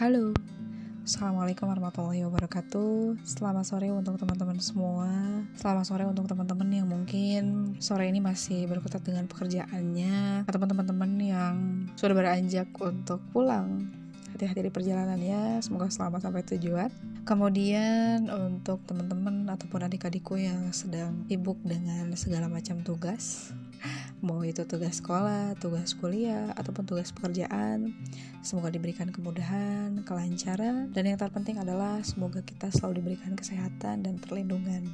Halo, Assalamualaikum warahmatullahi wabarakatuh. Selamat sore untuk teman-teman semua. Selamat sore untuk teman-teman yang mungkin sore ini masih berkutat dengan pekerjaannya Atau teman-teman yang sudah beranjak untuk pulang. Hati-hati di perjalanannya, semoga selamat sampai tujuan. Kemudian untuk teman-teman ataupun adik-adikku yang sedang sibuk dengan segala macam tugas mau itu tugas sekolah, tugas kuliah, ataupun tugas pekerjaan. Semoga diberikan kemudahan, kelancaran, dan yang terpenting adalah semoga kita selalu diberikan kesehatan dan perlindungan.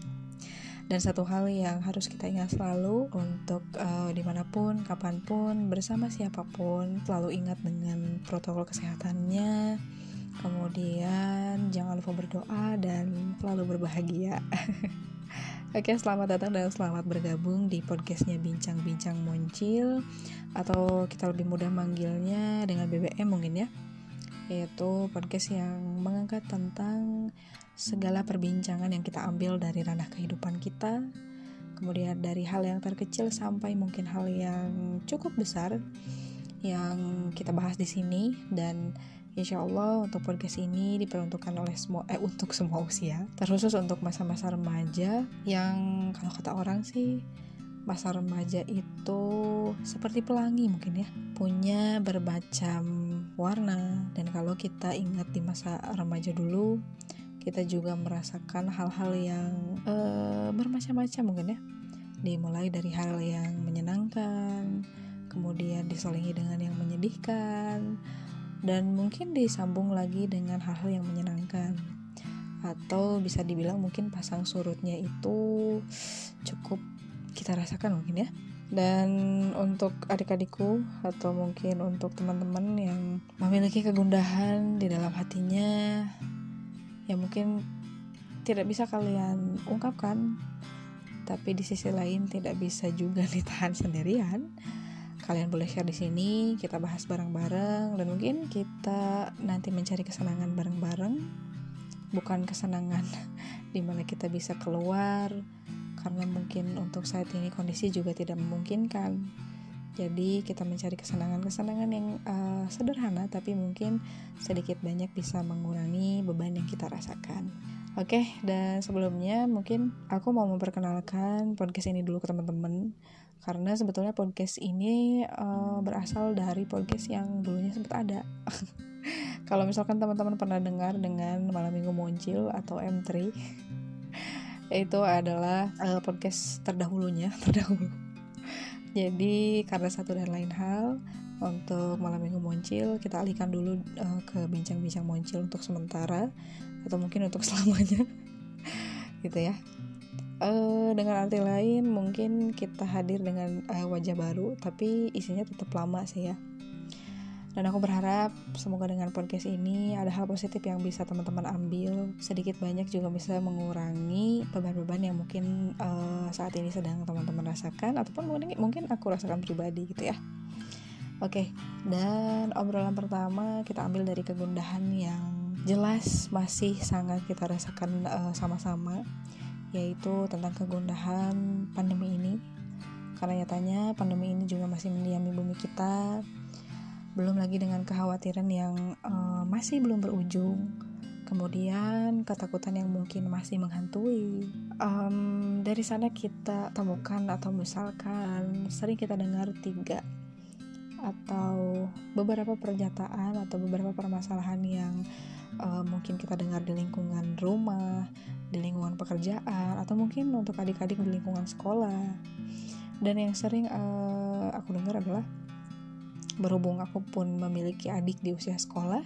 Dan satu hal yang harus kita ingat selalu untuk uh, di mana pun, kapan pun, bersama siapa pun, selalu ingat dengan protokol kesehatannya. Kemudian jangan lupa berdoa dan selalu berbahagia. Oke, selamat datang dan selamat bergabung di podcastnya Bincang-Bincang Moncil Atau kita lebih mudah manggilnya dengan BBM mungkin ya. Yaitu podcast yang mengangkat tentang segala perbincangan yang kita ambil dari ranah kehidupan kita. Kemudian dari hal yang terkecil sampai mungkin hal yang cukup besar Yang kita bahas di sini. Dan Insya Allah untuk podcast ini diperuntukkan oleh semua eh untuk semua usia, terkhusus untuk masa-masa remaja yang kalau kata orang sih masa remaja itu seperti pelangi mungkin ya, punya bermacam warna. Dan kalau kita ingat di masa remaja dulu kita juga merasakan hal-hal yang uh, bermacam-macam mungkin ya. Dimulai dari hal yang menyenangkan kemudian diselingi dengan yang menyedihkan dan mungkin disambung lagi dengan hal-hal yang menyenangkan. Atau bisa dibilang mungkin pasang surutnya itu cukup kita rasakan mungkin ya. Dan untuk adik-adikku atau mungkin untuk teman-teman yang memiliki kegundahan di dalam hatinya yang mungkin tidak bisa kalian ungkapkan. Tapi di sisi lain tidak bisa juga ditahan sendirian kalian boleh share di sini kita bahas bareng-bareng dan mungkin kita nanti mencari kesenangan bareng-bareng. Bukan kesenangan di mana kita bisa keluar karena mungkin untuk saat ini kondisi juga tidak memungkinkan. Jadi kita mencari kesenangan-kesenangan yang uh, sederhana tapi mungkin sedikit banyak bisa mengurangi beban yang kita rasakan. Oke, okay, dan sebelumnya mungkin aku mau memperkenalkan podcast ini dulu ke teman-teman karena sebetulnya podcast ini uh, berasal dari podcast yang dulunya sempat ada. Kalau misalkan teman-teman pernah dengar dengan Malam Minggu Moncil atau M3 itu adalah uh, podcast terdahulunya, terdahulu. Jadi karena satu dan lain hal untuk malam minggu moncil kita alihkan dulu uh, ke bincang-bincang moncil untuk sementara atau mungkin untuk selamanya gitu ya uh, dengan arti lain mungkin kita hadir dengan uh, wajah baru tapi isinya tetap lama sih ya. Dan aku berharap semoga dengan podcast ini ada hal positif yang bisa teman-teman ambil. Sedikit banyak juga bisa mengurangi beban-beban yang mungkin uh, saat ini sedang teman-teman rasakan ataupun mungkin mungkin aku rasakan pribadi gitu ya. Oke, dan obrolan pertama kita ambil dari kegundahan yang jelas masih sangat kita rasakan uh, sama-sama yaitu tentang kegundahan pandemi ini. Karena nyatanya pandemi ini juga masih mendiami bumi kita. Belum lagi dengan kekhawatiran yang uh, masih belum berujung. Kemudian ketakutan yang mungkin masih menghantui. Um, dari sana kita temukan atau misalkan sering kita dengar tiga atau beberapa pernyataan atau beberapa permasalahan yang mungkin kita dengar di lingkungan rumah, di lingkungan pekerjaan, atau mungkin untuk adik-adik di lingkungan sekolah. Dan yang sering uh, aku dengar adalah berhubung aku pun memiliki adik di usia sekolah,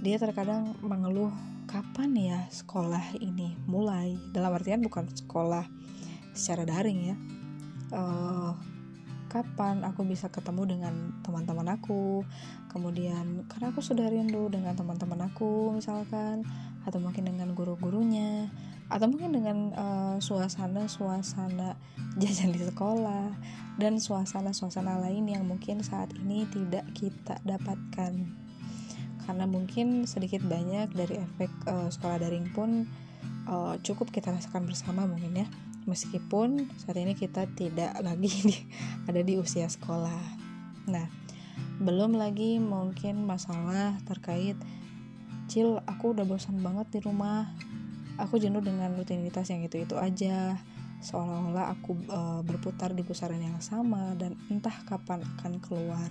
dia terkadang mengeluh kapan ya sekolah ini mulai. Dalam artian bukan sekolah secara daring ya. Uh, kapan aku bisa ketemu dengan teman-teman aku. Kemudian karena aku sudah rindu dengan teman-teman aku misalkan atau mungkin dengan guru-gurunya atau mungkin dengan uh, suasana-suasana jajan di sekolah dan suasana-suasana lain yang mungkin saat ini tidak kita dapatkan. Karena mungkin sedikit banyak dari efek uh, sekolah daring pun uh, cukup kita rasakan bersama mungkin ya meskipun saat ini kita tidak lagi di, ada di usia sekolah. Nah, belum lagi mungkin masalah terkait Cil aku udah bosan banget di rumah. Aku jenuh dengan rutinitas yang itu-itu aja. Seolah-olah aku e, berputar di pusaran yang sama dan entah kapan akan keluar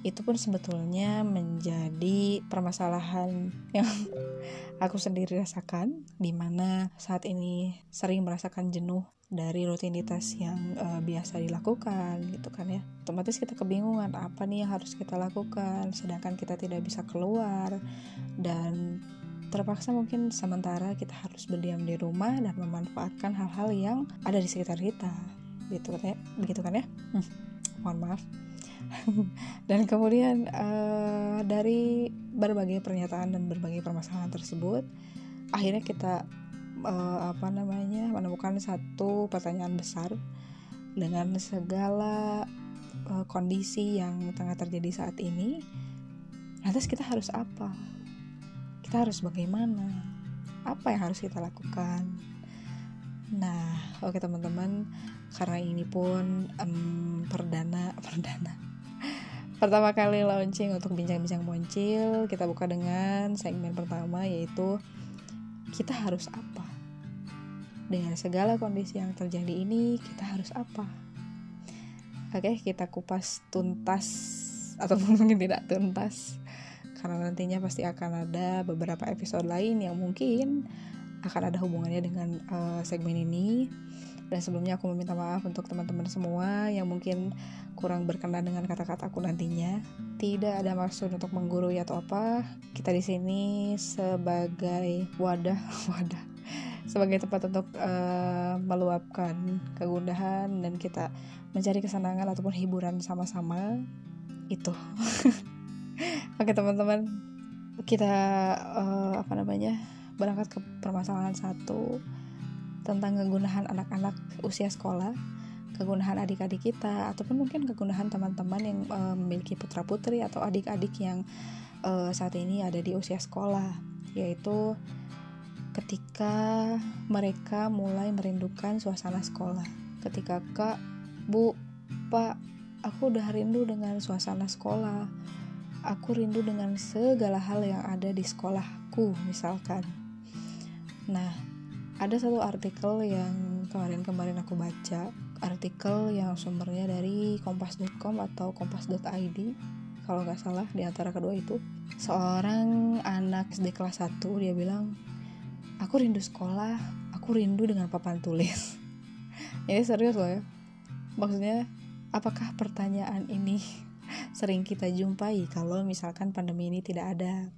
itu pun sebetulnya menjadi permasalahan yang aku sendiri rasakan di mana saat ini sering merasakan jenuh dari rutinitas yang uh, biasa dilakukan gitu kan ya. Otomatis kita kebingungan apa nih yang harus kita lakukan? Sedangkan kita tidak bisa keluar dan terpaksa mungkin sementara kita harus berdiam di rumah dan memanfaatkan hal-hal yang ada di sekitar kita. Gitu kan ya begitu kan ya? Hmm, mohon maaf dan kemudian uh, dari berbagai pernyataan dan berbagai permasalahan tersebut akhirnya kita uh, apa namanya menemukan satu pertanyaan besar dengan segala uh, kondisi yang tengah terjadi saat ini. Lantas kita harus apa? Kita harus bagaimana? Apa yang harus kita lakukan? Nah oke teman-teman karena ini pun um, perdana perdana pertama kali launching untuk bincang-bincang moncil kita buka dengan segmen pertama yaitu kita harus apa dengan segala kondisi yang terjadi ini, kita harus apa? Oke, kita kupas tuntas ataupun mungkin tidak tuntas karena nantinya pasti akan ada beberapa episode lain yang mungkin akan ada hubungannya dengan uh, segmen ini dan sebelumnya aku meminta maaf untuk teman-teman semua yang mungkin kurang berkenan dengan kata-kataku nantinya. Tidak ada maksud untuk menggurui atau apa. Kita di sini sebagai wadah, wadah. Sebagai tempat untuk uh, meluapkan kegundahan dan kita mencari kesenangan ataupun hiburan sama-sama. Itu. Oke teman-teman. Kita uh, apa namanya berangkat ke permasalahan satu tentang kegundahan anak-anak usia sekolah kegundahan adik-adik kita ataupun mungkin kegundahan teman-teman yang uh, memiliki putra putri atau adik-adik yang uh, saat ini ada di usia sekolah yaitu ketika mereka mulai merindukan suasana sekolah. Ketika kak, bu, pak, aku udah rindu dengan suasana sekolah. Aku rindu dengan segala hal yang ada di sekolahku, misalkan. Nah, ada satu artikel yang kemarin-kemarin aku baca, artikel yang sumbernya dari kompas.com atau kompas.id, kalau nggak salah di antara kedua itu. Seorang anak SD kelas 1 dia bilang, aku rindu sekolah aku rindu dengan papan tulis. Ini serius loh ya. Maksudnya apakah pertanyaan ini sering kita jumpai kalau misalkan pandemi ini tidak ada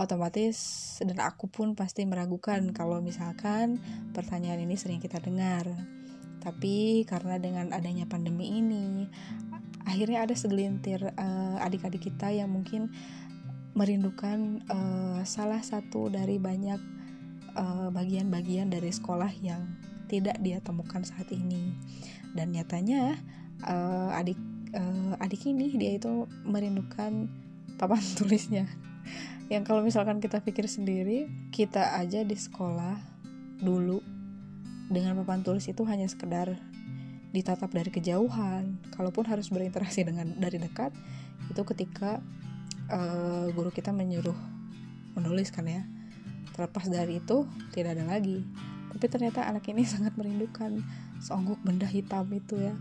otomatis dan aku pun pasti meragukan kalau misalkan pertanyaan ini sering kita dengar. Tapi karena dengan adanya pandemi ini akhirnya ada segelintir uh, adik-adik kita yang mungkin merindukan uh, salah satu dari banyak Eh, bagian-bagian dari sekolah yang tidak dia temukan saat ini. Dan nyatanya uh, adik uh, adik ini dia itu merindukan papan tulisnya yang kalau misalkan kita pikir sendiri kita aja di sekolah dulu dengan papan tulis itu hanya sekedar ditatap dari kejauhan kalaupun harus berinteraksi dengan dari dekat itu ketika uh, guru kita menyuruh menulis kan ya Terlepas dari itu, tidak ada lagi. Tapi ternyata anak ini sangat merindukan seonggok benda hitam itu ya.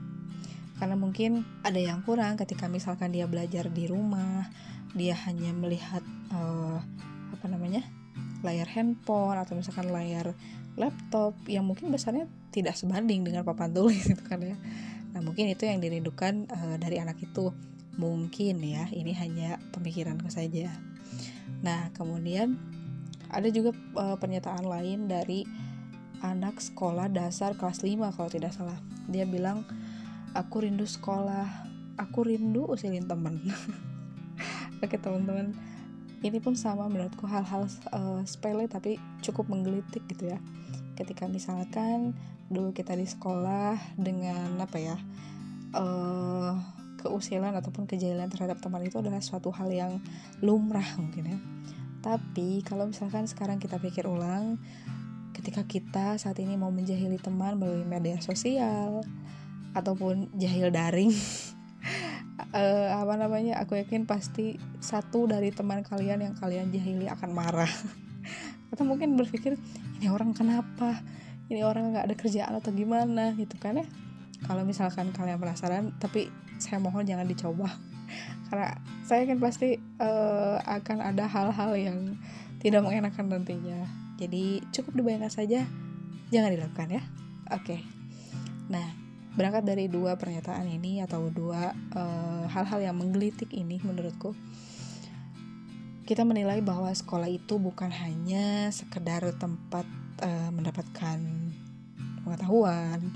Karena mungkin ada yang kurang ketika misalkan dia belajar di rumah, dia hanya melihat uh, apa namanya? layar handphone atau misalkan layar laptop yang mungkin besarnya tidak sebanding dengan papan tulis itu kan ya. Nah, mungkin itu yang dirindukan uh, dari anak itu. Mungkin ya, ini hanya pemikiranku saja. Nah, kemudian ada juga uh, pernyataan lain dari anak sekolah dasar kelas 5 kalau tidak salah. Dia bilang, "Aku rindu sekolah, aku rindu usilin temen." Oke, teman-teman. Ini pun sama menurutku hal-hal uh, sepele tapi cukup menggelitik gitu ya. Ketika misalkan dulu kita di sekolah dengan apa ya? Uh, keusilan ataupun kejahilan terhadap teman itu adalah suatu hal yang lumrah mungkin ya tapi kalau misalkan sekarang kita pikir ulang, ketika kita saat ini mau menjahili teman melalui media sosial ataupun jahil daring, uh, apa namanya? Aku yakin pasti satu dari teman kalian yang kalian jahili akan marah. Atau mungkin berpikir ini orang kenapa? Ini orang nggak ada kerjaan atau gimana? Gitu kan ya. Kalau misalkan kalian penasaran tapi saya mohon jangan dicoba. Karena saya yakin pasti uh, akan ada hal-hal yang tidak mengenakan nantinya. Jadi cukup dibayangkan saja jangan dilakukan ya. Oke. Okay. nah berangkat dari dua pernyataan ini atau dua eh, hal-hal uh, yang menggelitik ini menurutku kita menilai bahwa sekolah itu bukan hanya sekedar tempat uh, mendapatkan pengetahuan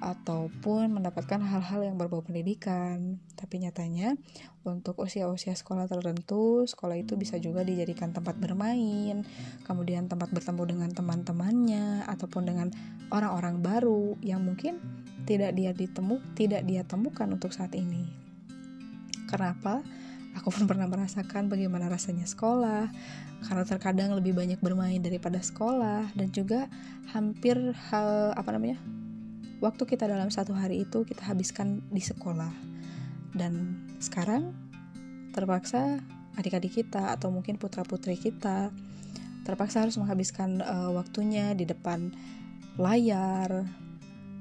ataupun mendapatkan hal-hal yang berbau pendidikan. Tapi nyatanya untuk usia-usia sekolah tertentu, sekolah itu bisa juga dijadikan tempat bermain, kemudian tempat bertemu dengan teman-temannya ataupun dengan orang-orang baru yang mungkin tidak dia ditemu tidak dia temukan untuk saat ini. Kenapa? Aku pun pernah merasakan bagaimana rasanya sekolah, karena terkadang lebih banyak bermain daripada sekolah dan juga hampir hal apa namanya waktu kita dalam satu hari itu kita habiskan di sekolah dan sekarang terpaksa adik-adik kita atau mungkin putra-putri kita terpaksa harus menghabiskan uh, waktunya di depan layar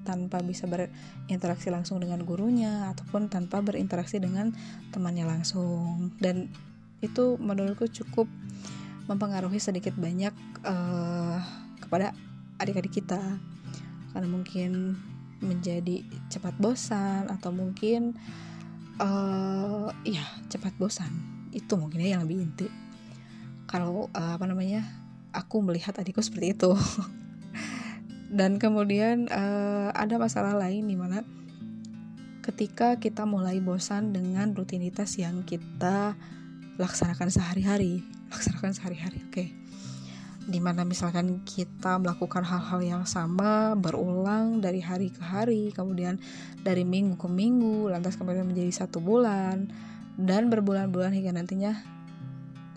tanpa bisa berinteraksi langsung dengan gurunya ataupun tanpa berinteraksi dengan temannya langsung. Dan itu menurutku cukup mempengaruhi sedikit banyak uh, kepada adik-adik kita. Karena mungkin menjadi cepat bosan atau mungkin uh, ya cepat bosan. Itu mungkin ya yang lebih inti. Kalau uh, apa namanya aku melihat adikku seperti itu dan kemudian uh, ada masalah lain di mana ketika kita mulai bosan dengan rutinitas yang kita laksanakan sehari-hari laksanakan sehari-hari oke. Okay di mana misalkan kita melakukan hal-hal yang sama berulang dari hari ke hari kemudian dari minggu ke minggu lantas kemudian menjadi satu bulan dan berbulan-bulan hingga nantinya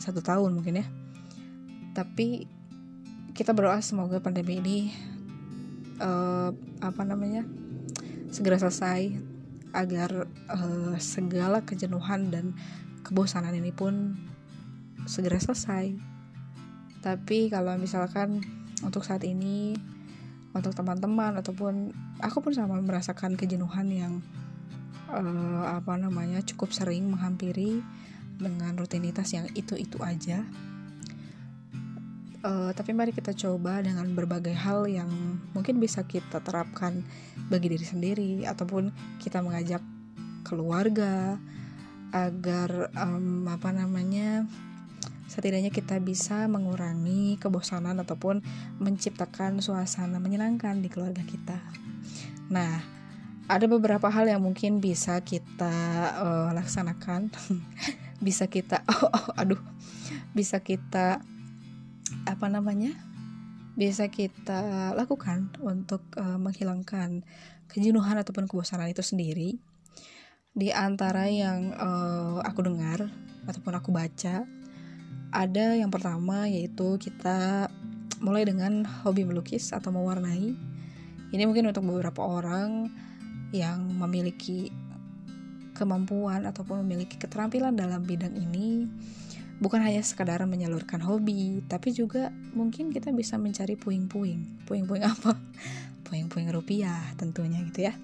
satu tahun mungkin ya. Tapi kita berdoa semoga pandemi ini uh, apa namanya segera selesai agar uh, segala kejenuhan dan kebosanan ini pun segera selesai. Tapi kalau misalkan untuk saat ini untuk teman-teman ataupun aku pun sama merasakan kejenuhan yang uh, apa namanya cukup sering menghampiri dengan rutinitas yang itu-itu aja uh, tapi mari kita coba dengan berbagai hal yang mungkin bisa kita terapkan bagi diri sendiri ataupun kita mengajak keluarga agar um, apa namanya setidaknya kita bisa mengurangi kebosanan ataupun menciptakan suasana menyenangkan di keluarga kita. Nah, ada beberapa hal yang mungkin bisa kita uh, laksanakan, bisa kita, oh, oh, aduh, bisa kita apa namanya, bisa kita lakukan untuk uh, menghilangkan kejenuhan ataupun kebosanan itu sendiri. Di antara yang uh, aku dengar ataupun aku baca ada yang pertama yaitu kita mulai dengan hobi melukis atau mewarnai. Ini mungkin untuk beberapa orang yang memiliki kemampuan ataupun memiliki keterampilan dalam bidang ini bukan hanya sekadar menyalurkan hobi, tapi juga mungkin kita bisa mencari puing-puing. Puing-puing apa? Puing-puing rupiah tentunya gitu ya.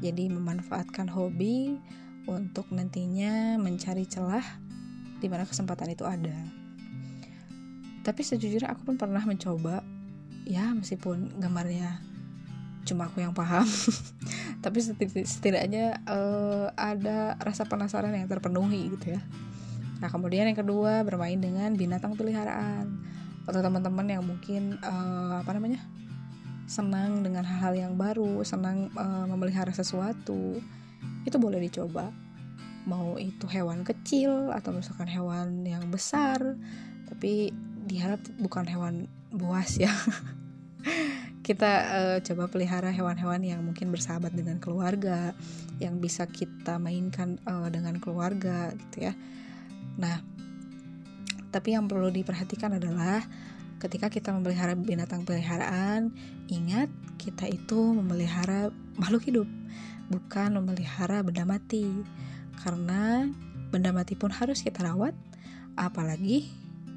Jadi memanfaatkan hobi untuk nantinya mencari celah di mana kesempatan itu ada tapi sejujurnya aku pun pernah mencoba ya meskipun gambarnya cuma aku yang paham tapi setidaknya uh, ada rasa penasaran yang terpenuhi gitu ya nah kemudian yang kedua bermain dengan binatang peliharaan. Atau teman-teman yang mungkin uh, apa namanya senang dengan hal-hal yang baru senang uh, memelihara sesuatu itu boleh dicoba. Mau itu hewan kecil atau misalkan hewan yang besar tapi diharap bukan hewan buas ya. Kita uh, coba pelihara hewan-hewan yang mungkin bersahabat dengan keluarga yang bisa kita mainkan uh, dengan keluarga gitu ya nah tapi yang perlu diperhatikan adalah ketika kita memelihara binatang peliharaan ingat kita itu memelihara makhluk hidup bukan memelihara benda mati. Karena benda mati pun harus kita rawat apalagi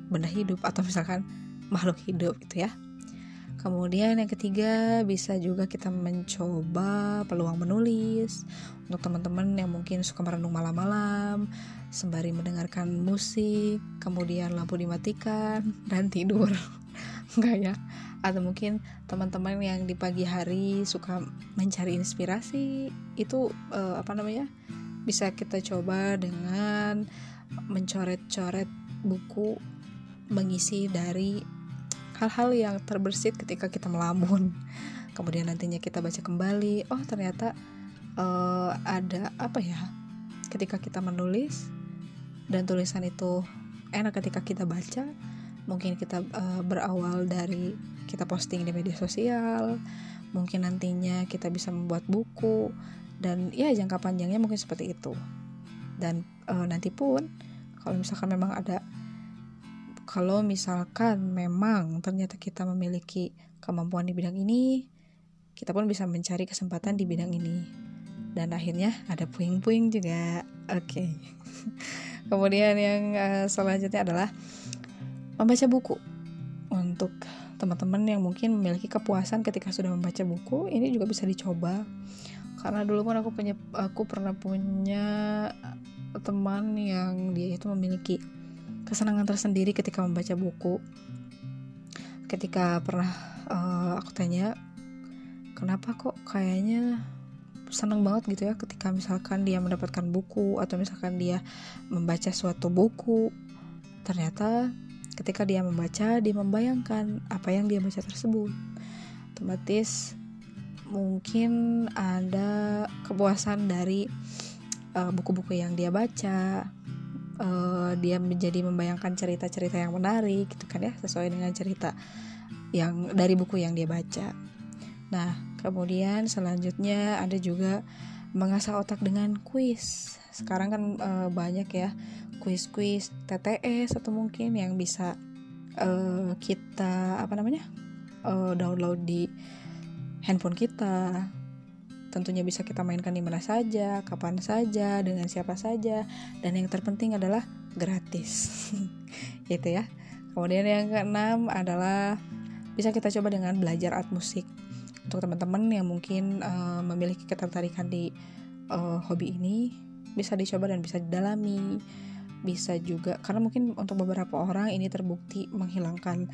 benda hidup atau misalkan makhluk hidup gitu ya. Kemudian yang ketiga bisa juga kita mencoba peluang menulis. Untuk teman-teman yang mungkin suka merenung malam-malam sembari mendengarkan musik, kemudian lampu dimatikan dan tidur. Enggak ya? Atau mungkin teman-teman yang di pagi hari suka mencari inspirasi itu uh, apa namanya? Bisa kita coba dengan mencoret-coret buku mengisi dari hal-hal yang terbersit ketika kita melamun kemudian nantinya kita baca kembali oh ternyata uh, ada apa ya ketika kita menulis dan tulisan itu enak ketika kita baca mungkin kita uh, berawal dari kita posting di media sosial mungkin nantinya kita bisa membuat buku dan ya jangka panjangnya mungkin seperti itu dan uh, nanti pun kalau misalkan memang ada kalau misalkan memang ternyata kita memiliki kemampuan di bidang ini, kita pun bisa mencari kesempatan di bidang ini. Dan akhirnya ada puing-puing juga. Oke. Okay. Kemudian yang uh, selanjutnya adalah membaca buku. Untuk teman-teman yang mungkin memiliki kepuasan ketika sudah membaca buku, ini juga bisa dicoba. Karena dulu pun aku punya aku pernah punya teman yang dia itu memiliki kesenangan tersendiri ketika membaca buku. Ketika pernah uh, aku tanya, kenapa kok kayaknya seneng banget gitu ya ketika misalkan dia mendapatkan buku atau misalkan dia membaca suatu buku ternyata ketika dia membaca dia membayangkan apa yang dia baca tersebut otomatis mungkin ada kepuasan dari eh, buku-buku uh, yang dia baca uh, dia menjadi membayangkan cerita-cerita yang menarik gitu kan ya sesuai dengan cerita yang dari buku yang dia baca. Nah, kemudian selanjutnya ada juga mengasah otak dengan kuis. Sekarang kan uh, banyak ya kuis-kuis TTS atau mungkin yang bisa uh, kita apa namanya? Uh, download di handphone kita tentunya bisa kita mainkan di mana saja, kapan saja, dengan siapa saja, dan yang terpenting adalah gratis. gitu ya. Kemudian yang keenam adalah bisa kita coba dengan belajar art musik. Untuk teman-teman yang mungkin uh, memiliki ketertarikan di uh, hobi ini, bisa dicoba dan bisa didalami. Bisa juga karena mungkin untuk beberapa orang ini terbukti menghilangkan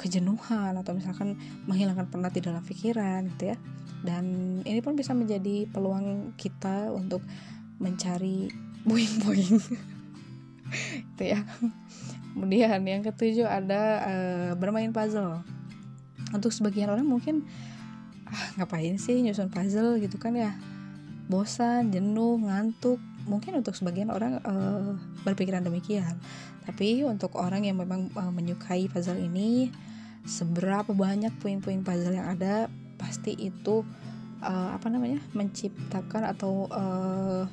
kejenuhan atau misalkan menghilangkan penat di dalam pikiran gitu ya. Dan ini pun bisa menjadi peluang kita untuk mencari puing-puing itu ya. Kemudian yang ketujuh ada uh, bermain puzzle. Untuk sebagian orang mungkin ah, ngapain sih nyusun puzzle? Gitu kan ya. Bosan jenuh ngantuk. Mungkin untuk sebagian orang uh, berpikiran demikian. Tapi untuk orang yang memang uh, menyukai puzzle ini seberapa banyak puing-puing puzzle yang ada pasti itu uh, apa namanya menciptakan atau uh,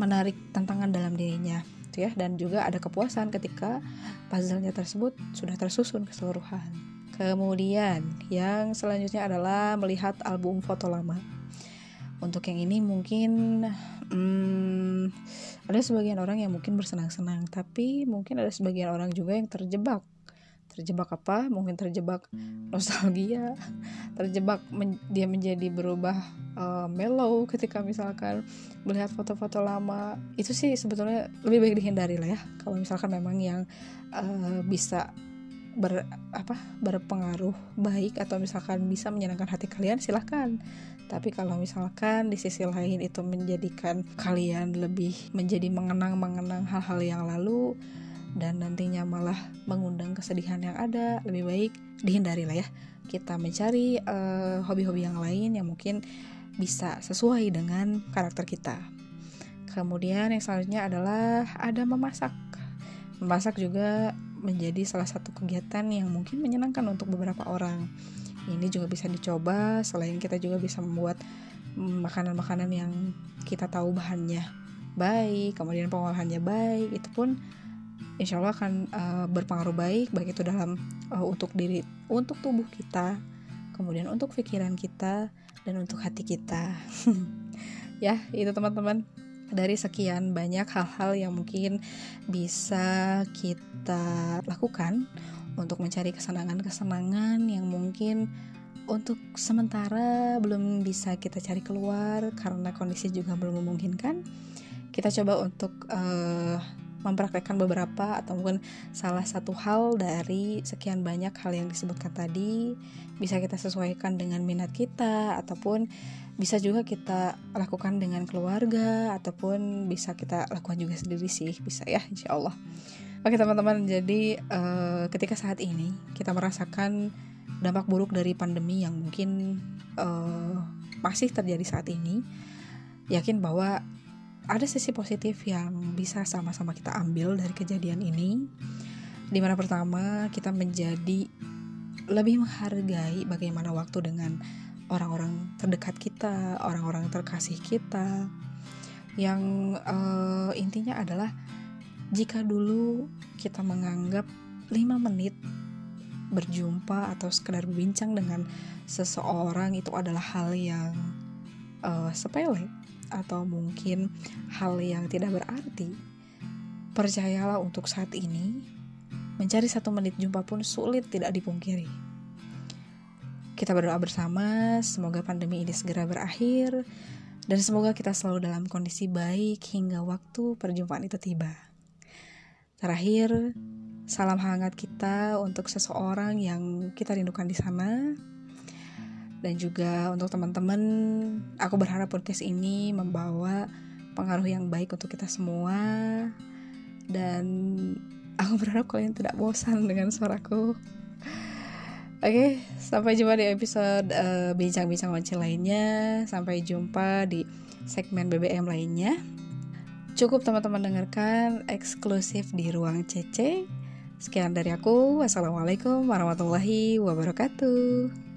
menarik tantangan dalam dirinya gitu ya. Dan juga ada kepuasan ketika puzzle-nya tersebut sudah tersusun keseluruhan kemudian yang selanjutnya adalah melihat album foto lama. Untuk yang ini mungkin hmm, ada sebagian orang yang mungkin bersenang-senang tapi mungkin ada sebagian orang juga yang terjebak. Terjebak apa? Mungkin terjebak nostalgia terjebak men dia menjadi berubah uh, mellow ketika misalkan melihat foto-foto lama. Itu sih sebetulnya lebih baik dihindari lah ya kalau misalkan memang yang uh, bisa ber apa berpengaruh baik atau misalkan bisa menyenangkan hati kalian silahkan. Tapi kalau misalkan di sisi lain itu menjadikan kalian lebih menjadi mengenang mengenang hal-hal yang lalu dan nantinya malah mengundang kesedihan yang ada lebih baik dihindari lah ya. Kita mencari uh, hobi-hobi yang lain yang mungkin bisa sesuai dengan karakter kita. Kemudian yang selanjutnya adalah ada memasak. Memasak juga menjadi salah satu kegiatan yang mungkin menyenangkan untuk beberapa orang. Ini juga bisa dicoba selain kita juga bisa membuat makanan-makanan yang kita tahu bahannya baik kemudian pengolahannya baik itu pun insya Allah akan uh, berpengaruh baik baik itu dalam uh, untuk diri untuk tubuh kita kemudian untuk pikiran kita dan untuk hati kita. Ya itu teman-teman dari sekian banyak hal-hal yang mungkin bisa kita lakukan untuk mencari kesenangan-kesenangan yang mungkin untuk sementara belum bisa kita cari keluar karena kondisi juga belum memungkinkan. Kita coba untuk uh, mempraktekkan beberapa atau mungkin salah satu hal dari sekian banyak hal yang disebutkan tadi bisa kita sesuaikan dengan minat kita ataupun bisa juga kita lakukan dengan keluarga ataupun bisa kita lakukan juga sendiri sih bisa ya insya Allah. Oke teman-teman jadi uh, ketika saat ini kita merasakan dampak buruk dari pandemi yang mungkin uh, masih terjadi saat ini yakin bahwa ada sisi positif yang bisa sama-sama kita ambil dari kejadian ini di mana pertama kita menjadi lebih menghargai bagaimana waktu dengan orang-orang terdekat kita, orang-orang terkasih kita. Yang uh, intinya adalah jika dulu kita menganggap 5 menit berjumpa atau sekedar berbincang dengan seseorang itu adalah hal yang uh, sepele atau mungkin hal yang tidak berarti. Percayalah untuk saat ini, mencari satu menit jumpa pun sulit tidak dipungkiri. Kita berdoa bersama, semoga pandemi ini segera berakhir, dan semoga kita selalu dalam kondisi baik hingga waktu perjumpaan itu tiba. Terakhir, salam hangat kita untuk seseorang yang kita rindukan di sana. Dan juga untuk teman-teman, aku berharap podcast ini membawa pengaruh yang baik untuk kita semua. Dan aku berharap kalian tidak bosan dengan suaraku. Oke, sampai jumpa di episode uh, bincang-bincang uh, lainnya. Sampai jumpa di segmen BBM lainnya. Cukup teman-teman dengarkan eksklusif di ruang CC. Sekian dari aku. Wassalamualaikum warahmatullahi wabarakatuh.